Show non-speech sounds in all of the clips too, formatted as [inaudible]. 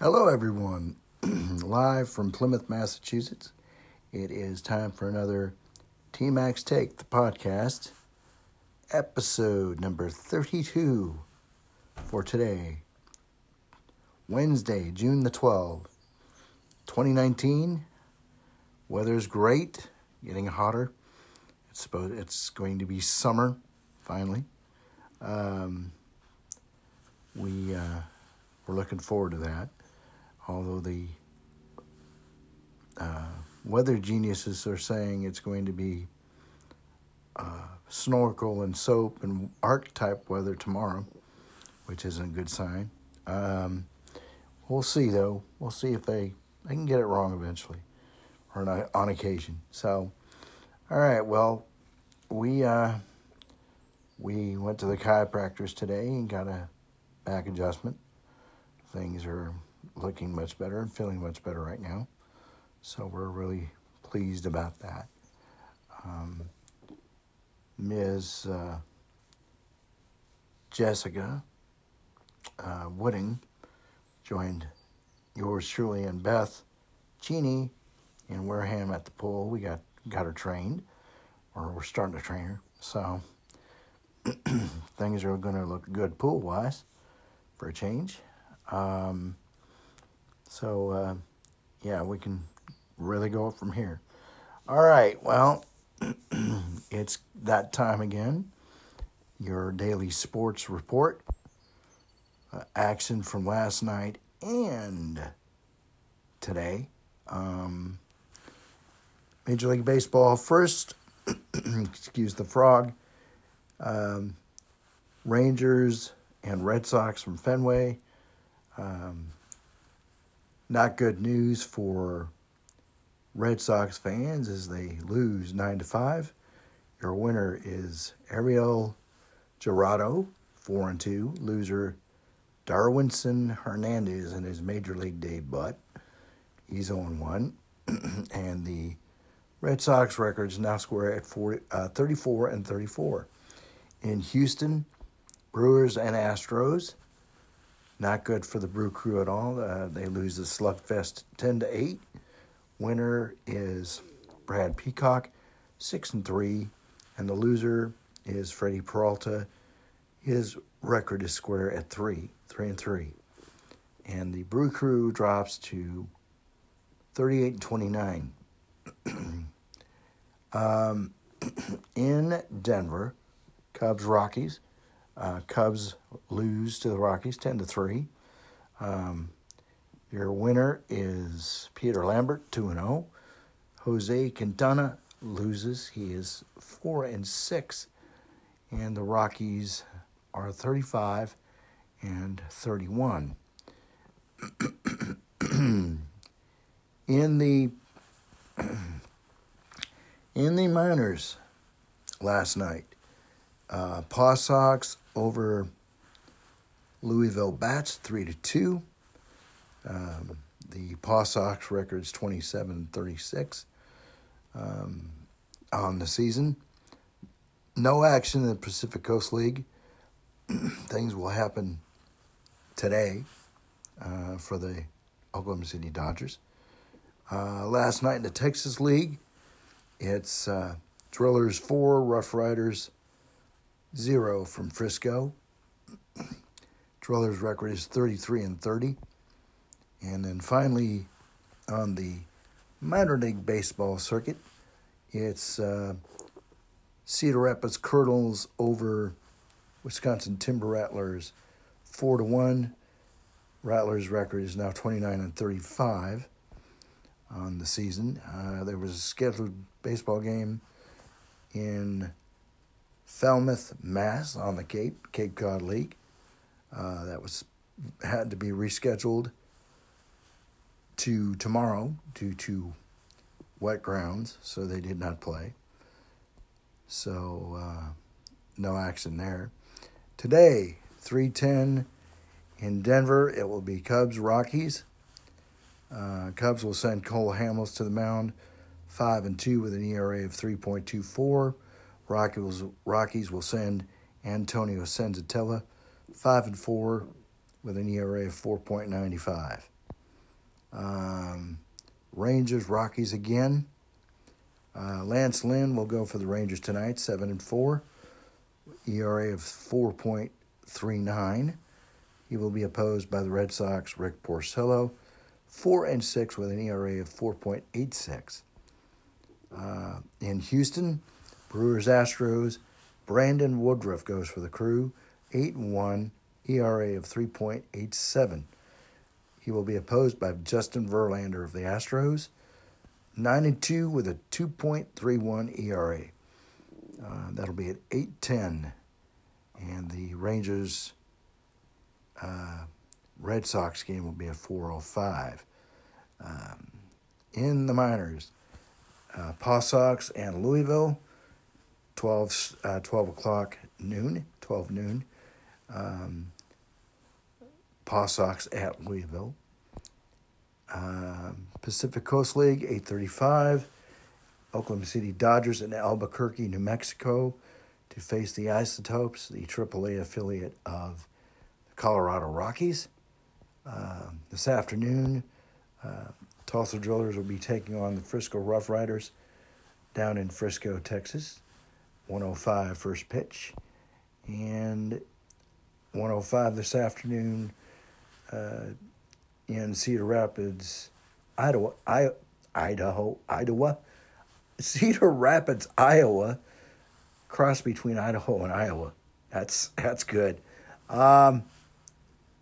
Hello, everyone. [clears throat] Live from Plymouth, Massachusetts. It is time for another TMAC's Take, the podcast, episode number 32 for today, Wednesday, June the 12th, 2019. Weather's great, getting hotter. It's supposed it's going to be summer finally. Um, we uh, we're looking forward to that. Although the uh, weather geniuses are saying it's going to be uh, snorkel and soap and archetype weather tomorrow, which isn't a good sign. Um, we'll see though. We'll see if they they can get it wrong eventually, or not, on occasion. So, all right. Well, we uh, we went to the chiropractors today and got a back adjustment. Things are looking much better and feeling much better right now. So we're really pleased about that. Um, Ms. Uh, Jessica uh, Wooding joined yours truly and Beth Cheney in Wareham at the pool. We got got her trained, or we're starting to train her. So [clears throat] things are going to look good pool wise for a change. Um, so, uh, yeah, we can really go from here. All right, well, [clears throat] it's that time again. Your daily sports report, uh, action from last night and today. Um, Major League Baseball first, [clears throat] excuse the frog. Um, Rangers and Red Sox from Fenway. Um, not good news for Red Sox fans as they lose 9 to 5. Your winner is Ariel Jurado, 4 and 2. Loser Darwinzon Hernandez in his major league debut. He's on 1. [clears throat] and the Red Sox records now square at 40, uh, 34 and 34. In Houston, Brewers and Astros. Not good for the Brew Crew at all. Uh, they lose the Slugfest 10 to 8. Winner is Brad Peacock, 6 and 3. And the loser is Freddy Peralta. His record is square at 3, 3 and 3. And the Brew Crew drops to 38 and 29. [clears throat] um, [clears throat] in Denver, Cubs Rockies. Uh, Cubs lose to the Rockies 10 to 3. Um, your winner is Peter Lambert, 2 and 0. Jose Quintana loses. He is 4 and 6. And the Rockies are 35 and 31. [clears throat] in the [clears throat] in the minors last night, uh, Paw Sox over Louisville Bats three to two. Um, the Paw Sox record's 27 36 um, on the season. No action in the Pacific Coast League. [clears throat] Things will happen today uh, for the Oklahoma City Dodgers. Uh, last night in the Texas League, it's uh, Drillers 4, Rough Riders zero from Frisco. Drillers' record is 33 and 30. And then finally, on the minor league baseball circuit, it's uh, Cedar Rapids Kernels over Wisconsin Timber Rattlers, four to one. Rattlers' record is now 29 and 35 on the season. Uh, there was a scheduled baseball game in Falmouth, Mass, on the Cape, Cape Cod League. Uh, that was had to be rescheduled to tomorrow due to wet grounds, so they did not play. So uh, no action there. Today, three ten in Denver. It will be Cubs Rockies. Uh, Cubs will send Cole Hamels to the mound, five and two with an ERA of three point two four. Rockies, Rockies will send Antonio Senzatela, 5 and 4 with an ERA of 4.95. Um, Rangers, Rockies again. Uh, Lance Lynn will go for the Rangers tonight, seven and four, ERA of four point three nine. He will be opposed by the Red Sox, Rick Porcello, four and six with an ERA of four point eight six. Uh, in Houston, Brewers, Astros, Brandon Woodruff goes for the Crew, eight and one, ERA of three point eight seven. He will be opposed by Justin Verlander of the Astros, 9 and 2 with a 2.31 ERA. Uh, that'll be at 810. And the Rangers uh, Red Sox game will be at 405. Um, in the minors, uh, Paw Sox and Louisville, 12, uh, 12 o'clock noon, 12 noon. Um, Paw Sox at Louisville. Uh, Pacific Coast League, 835. Oklahoma City Dodgers in Albuquerque, New Mexico to face the Isotopes, the AAA affiliate of the Colorado Rockies. Uh, this afternoon, uh, Tulsa Drillers will be taking on the Frisco Rough Riders down in Frisco, Texas. 105 first pitch. And 105 this afternoon, uh, in Cedar Rapids, Idaho, I, Idaho, Iowa, [laughs] Cedar Rapids, Iowa, cross between Idaho and Iowa. That's that's good. Um,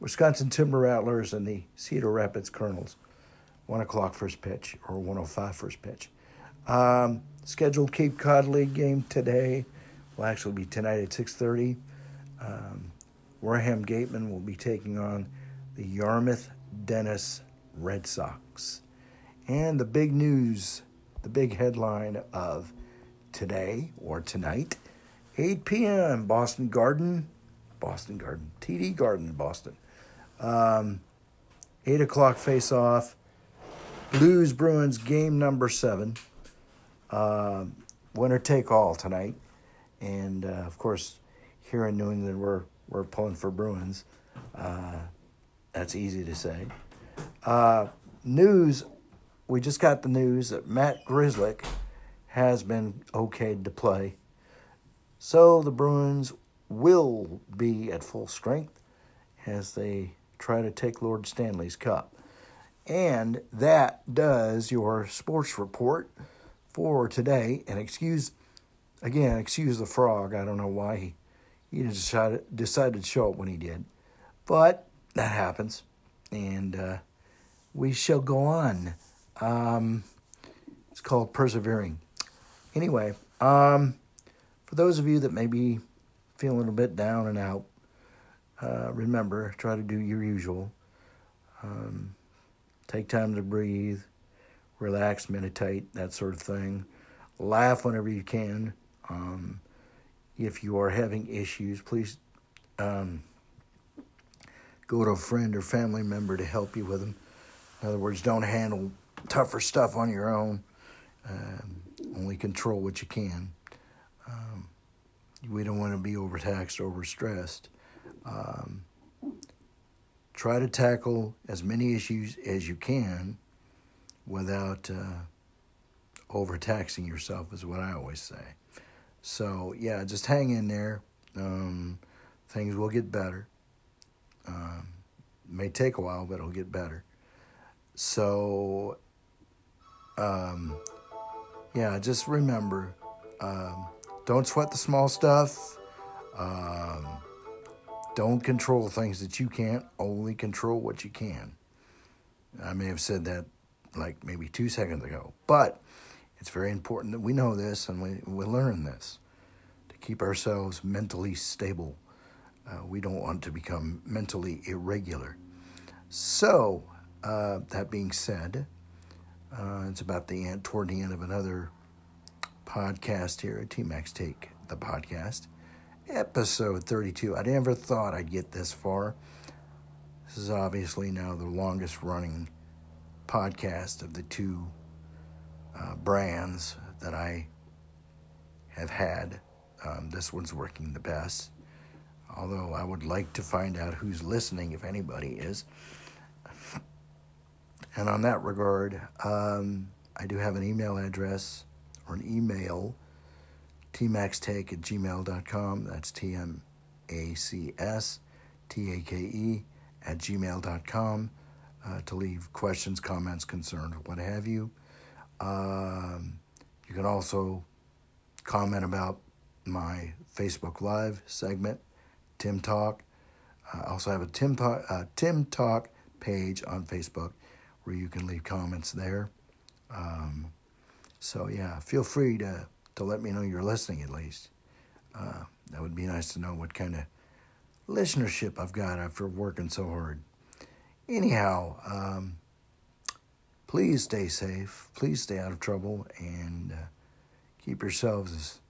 Wisconsin Timber Rattlers and the Cedar Rapids Kernels, one o'clock first pitch or 105 first pitch. Um, scheduled Cape Cod League game today will actually be tonight at 6:30. Um, Wareham Gatemen will be taking on the Yarmouth Dennis Red Sox. And the big news, the big headline of today or tonight, 8 p.m., Boston Garden, Boston Garden, TD Garden, Boston. Um, 8 o'clock face off, Blues Bruins game number seven. Uh, winner take all tonight. And uh, of course, here in New England, we're, we're pulling for Bruins. Uh, that's easy to say. Uh, news, we just got the news that Matt Grzelcyk has been okayed to play. So the Bruins will be at full strength as they try to take Lord Stanley's Cup. And that does your sports report for today. And excuse, again, excuse the frog. I don't know why he, he decided, decided to show up when he did. But that happens, and uh, we shall go on. Um, it's called persevering. Anyway, um, for those of you that may be feeling a bit down and out, uh, remember try to do your usual. Um, take time to breathe, relax, meditate, that sort of thing. Laugh whenever you can. Um, if you are having issues, please um, go to a friend or family member to help you with them. In other words, don't handle tougher stuff on your own. Um, only control what you can. Um, we don't want to be overtaxed, overstressed. Um, try to tackle as many issues as you can without uh, overtaxing yourself, is what I always say. So, yeah, just hang in there. Um, things will get better. Um, may take a while, but it'll get better. So, um, yeah, just remember um, don't sweat the small stuff. Um, don't control things that you can't, only control what you can. I may have said that like maybe two seconds ago, but it's very important that we know this and we, we learn this to keep ourselves mentally stable. Uh, we don't want to become mentally irregular. So, uh, that being said, uh, it's about the end, toward the end of another podcast here at TMAC's Take, the podcast, episode 32. I never thought I'd get this far. This is obviously now the longest running podcast of the two uh, brands that I have had. Um, this one's working the best although I would like to find out who's listening, if anybody is. And on that regard, um, I do have an email address or an email, tmacstake at gmail.com. That's T M A C S T A K E at gmail.com uh, to leave questions, comments, concerns, what have you. Um, you can also comment about my Facebook Live segment, Tim Talk. I also have a Tim Talk, uh, Tim Talk page on Facebook where you can leave comments there. Um, so yeah, feel free to to let me know you're listening at least. Uh, that would be nice to know what kind of listenership I've got after working so hard. Anyhow, um, please stay safe. Please stay out of trouble and uh, keep yourselves as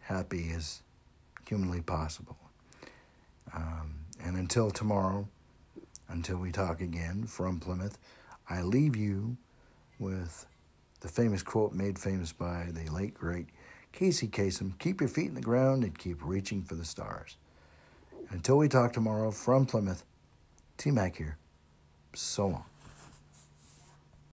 happy as humanly possible. Um, and until tomorrow, until we talk again from Plymouth, I leave you with the famous quote made famous by the late, great Casey Kasem Keep your feet in the ground and keep reaching for the stars. Until we talk tomorrow from Plymouth, T Mac here. So long.